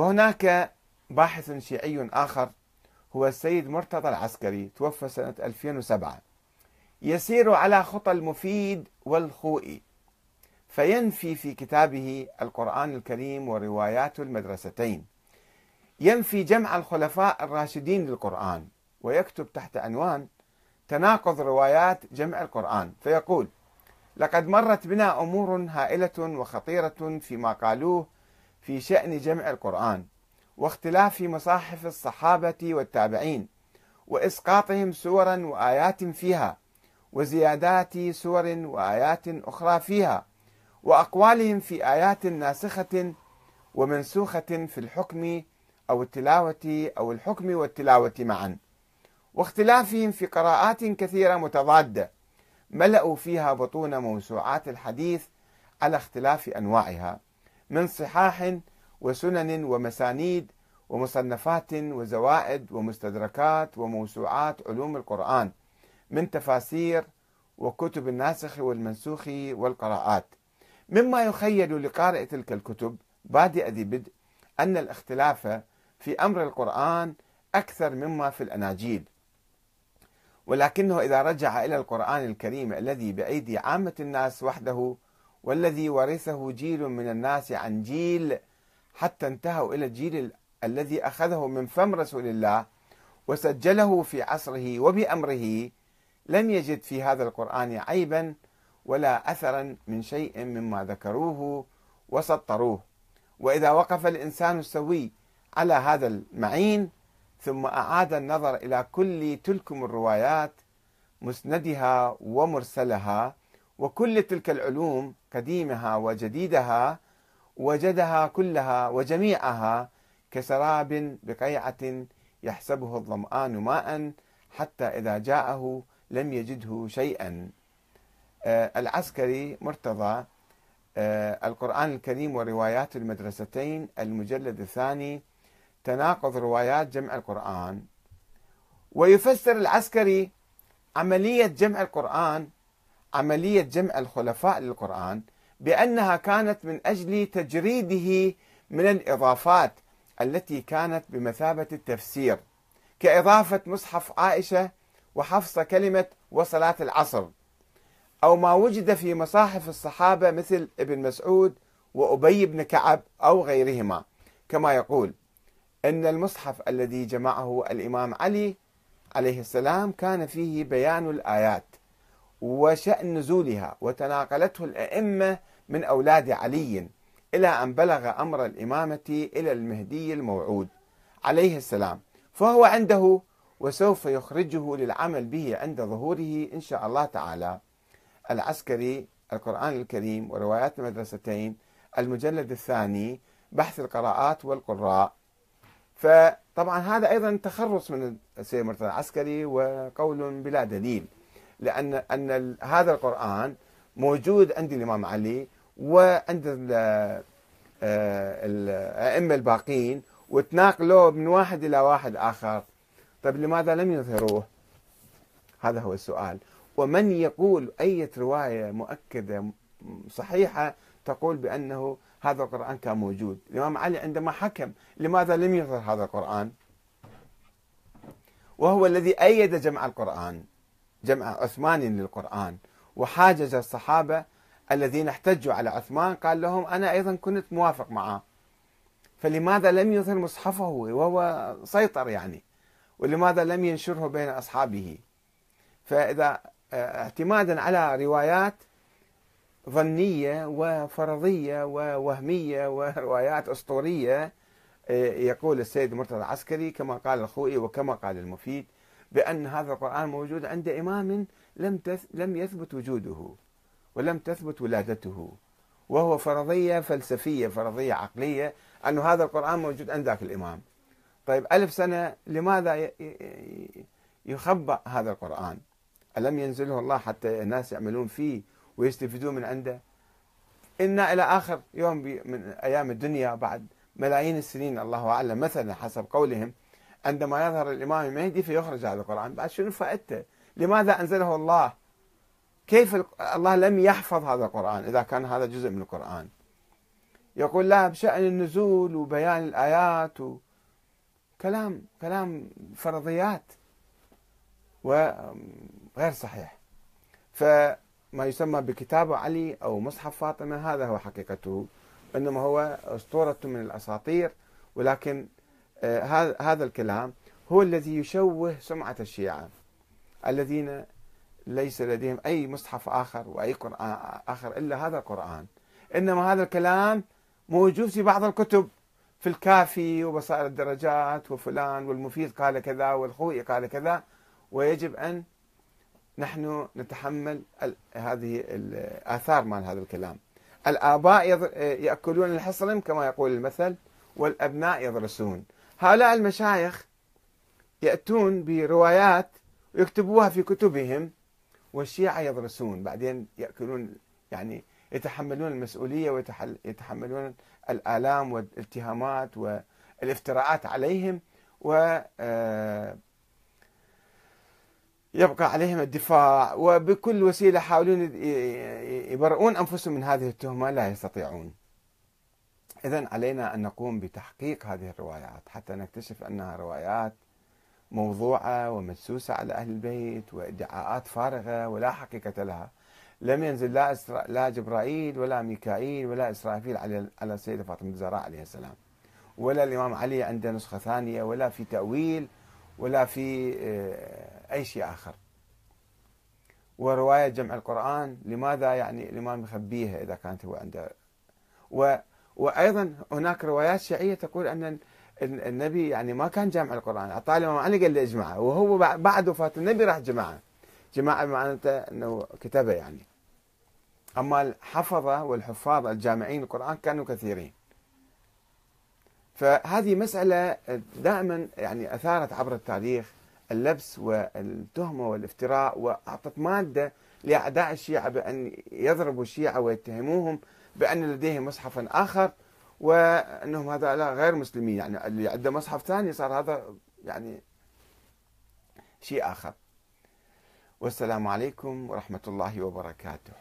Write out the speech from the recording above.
وهناك باحث شيعي آخر هو السيد مرتضى العسكري توفى سنة 2007 يسير على خطى المفيد والخوئي فينفي في كتابه القرآن الكريم وروايات المدرستين. ينفي جمع الخلفاء الراشدين للقرآن ويكتب تحت عنوان تناقض روايات جمع القرآن. فيقول لقد مرت بنا أمور هائلة وخطيرة فيما قالوه في شأن جمع القرآن واختلاف مصاحف الصحابة والتابعين وإسقاطهم سورا وآيات فيها وزيادات سور وآيات أخرى فيها وأقوالهم في آيات ناسخة ومنسوخة في الحكم أو التلاوة أو الحكم والتلاوة معا. واختلافهم في قراءات كثيرة متضادة ملأوا فيها بطون موسوعات الحديث على اختلاف أنواعها. من صحاح وسنن ومسانيد ومصنفات وزوائد ومستدركات وموسوعات علوم القرآن من تفاسير وكتب الناسخ والمنسوخ والقراءات. مما يخيل لقارئ تلك الكتب بادئ ذي بدء أن الاختلاف في أمر القرآن أكثر مما في الأناجيل. ولكنه إذا رجع إلى القرآن الكريم الذي بأيدي عامة الناس وحده والذي ورثه جيل من الناس عن جيل حتى انتهوا إلى الجيل الذي أخذه من فم رسول الله وسجله في عصره وبأمره لم يجد في هذا القرآن عيبا ولا أثرا من شيء مما ذكروه وسطروه. وإذا وقف الإنسان السوي على هذا المعين ثم أعاد النظر إلى كل تلكم الروايات مسندها ومرسلها وكل تلك العلوم قديمها وجديدها وجدها كلها وجميعها كسراب بقيعة يحسبه الظمآن ماء حتى إذا جاءه لم يجده شيئا. آه، العسكري مرتضى آه، القرآن الكريم وروايات المدرستين المجلد الثاني تناقض روايات جمع القرآن. ويفسر العسكري عملية جمع القرآن عملية جمع الخلفاء للقرآن بأنها كانت من أجل تجريده من الإضافات التي كانت بمثابة التفسير كإضافة مصحف عائشة وحفصة كلمة وصلاة العصر أو ما وجد في مصاحف الصحابة مثل ابن مسعود وأبي بن كعب أو غيرهما. كما يقول أن المصحف الذي جمعه الإمام علي عليه السلام كان فيه بيان الآيات. وشأن نزولها وتناقلته الأئمة من أولاد علي إلى أن بلغ أمر الإمامة إلى المهدي الموعود عليه السلام. فهو عنده وسوف يخرجه للعمل به عند ظهوره إن شاء الله تعالى. العسكري القرآن الكريم وروايات المدرستين المجلد الثاني بحث القراءات والقراء. فطبعا هذا أيضا تخرص من السيد مرتضى العسكري وقول بلا دليل. لأن أن هذا القرآن موجود عند الإمام علي وعند آه، الأئمة الباقين وتناقلوه من واحد إلى واحد آخر. طيب لماذا لم يظهروه؟ هذا هو السؤال. ومن يقول أي رواية مؤكدة صحيحة تقول بأنه هذا القرآن كان موجود. الإمام علي عندما حكم لماذا لم يظهر هذا القرآن؟ وهو الذي أيد جمع القرآن. جمع عثمان للقرآن. وحاجز الصحابة الذين احتجوا على عثمان قال لهم أنا أيضا كنت موافق معه. فلماذا لم يظهر مصحفه؟ وهو سيطر يعني. ولماذا لم ينشره بين أصحابه؟ فإذا آه، اعتمادا على روايات ظنية وفرضية ووهمية وروايات أسطورية آه، يقول السيد مرتضى العسكري كما قال الخوئي وكما قال المفيد بأن هذا القرآن موجود عند إمام لم لم يثبت وجوده ولم تثبت ولادته وهو فرضية فلسفية فرضية عقلية أن هذا القرآن موجود عند ذاك الإمام. طيب ألف سنة لماذا يخبأ هذا القرآن؟ ألم ينزله الله حتى الناس يعملون فيه ويستفيدون من عنده؟ إنا إلى آخر يوم من أيام الدنيا بعد ملايين السنين الله أعلم مثلا حسب قولهم عندما يظهر الإمام المهدي فيخرج هذا القرآن. بعد شنو فائدته؟ لماذا أنزله الله؟ كيف الله لم يحفظ هذا القرآن إذا كان هذا جزء من القرآن؟ يقول لا بشأن النزول وبيان الآيات وكلام كلام فرضيات وغير صحيح. فما يسمى بكتاب علي أو مصحف فاطمة هذا هو حقيقته. إنما هو أسطورة من الأساطير. ولكن هذا الكلام هو الذي يشوه سمعة الشيعة الذين ليس لديهم أي مصحف آخر وأي قرآن آخر إلا هذا القرآن. إنما هذا الكلام موجود في بعض الكتب في الكافي وبصائر الدرجات وفلان والمفيد قال كذا والخوئي قال كذا ويجب أن نحن نتحمل هذه الآثار مال هذا الكلام. الآباء يأكلون الحصرم كما يقول المثل والأبناء يدرسون هؤلاء المشايخ يأتون بروايات ويكتبوها في كتبهم والشيعة يدرسون بعدين يأكلون يعني يتحملون المسؤولية ويتحملون الآلام والاتهامات والافتراءات عليهم و آه، يبقى عليهم الدفاع وبكل وسيلة يحاولون يبرؤون أنفسهم من هذه التهمة لا يستطيعون. إذا علينا أن نقوم بتحقيق هذه الروايات حتى نكتشف أنها روايات موضوعة ومدسوسة على أهل البيت وإدعاءات فارغة ولا حقيقة لها. لم ينزل لا إسرا... لا جبرائيل ولا ميكائيل ولا إسرافيل على على السيدة فاطمة الزهراء عليه السلام. ولا الإمام علي عنده نسخة ثانية ولا في تأويل ولا في آه، أي شيء آخر. ورواية جمع القرآن لماذا يعني الإمام يخبيها إذا كانت هو عنده؟ و وأيضا هناك روايات شيعية تقول أن النبي يعني ما كان جامع القرآن. أعطاه الإمام علي قال له اجمعه وهو بعد وفاة النبي راح جمعه جماعة معناته أنه كتبه يعني. أما الحفظة والحفاظ الجامعين القرآن كانوا كثيرين. فهذه مسألة دائما يعني أثارت عبر التاريخ اللبس والتهمة والافتراء وأعطت مادة لأعداء الشيعة بأن يضربوا الشيعة ويتهموهم بأن لديهم مصحفا آخر وأنهم هذا غير مسلمين. يعني اللي عنده مصحف ثاني صار هذا يعني شيء آخر. والسلام عليكم ورحمة الله وبركاته.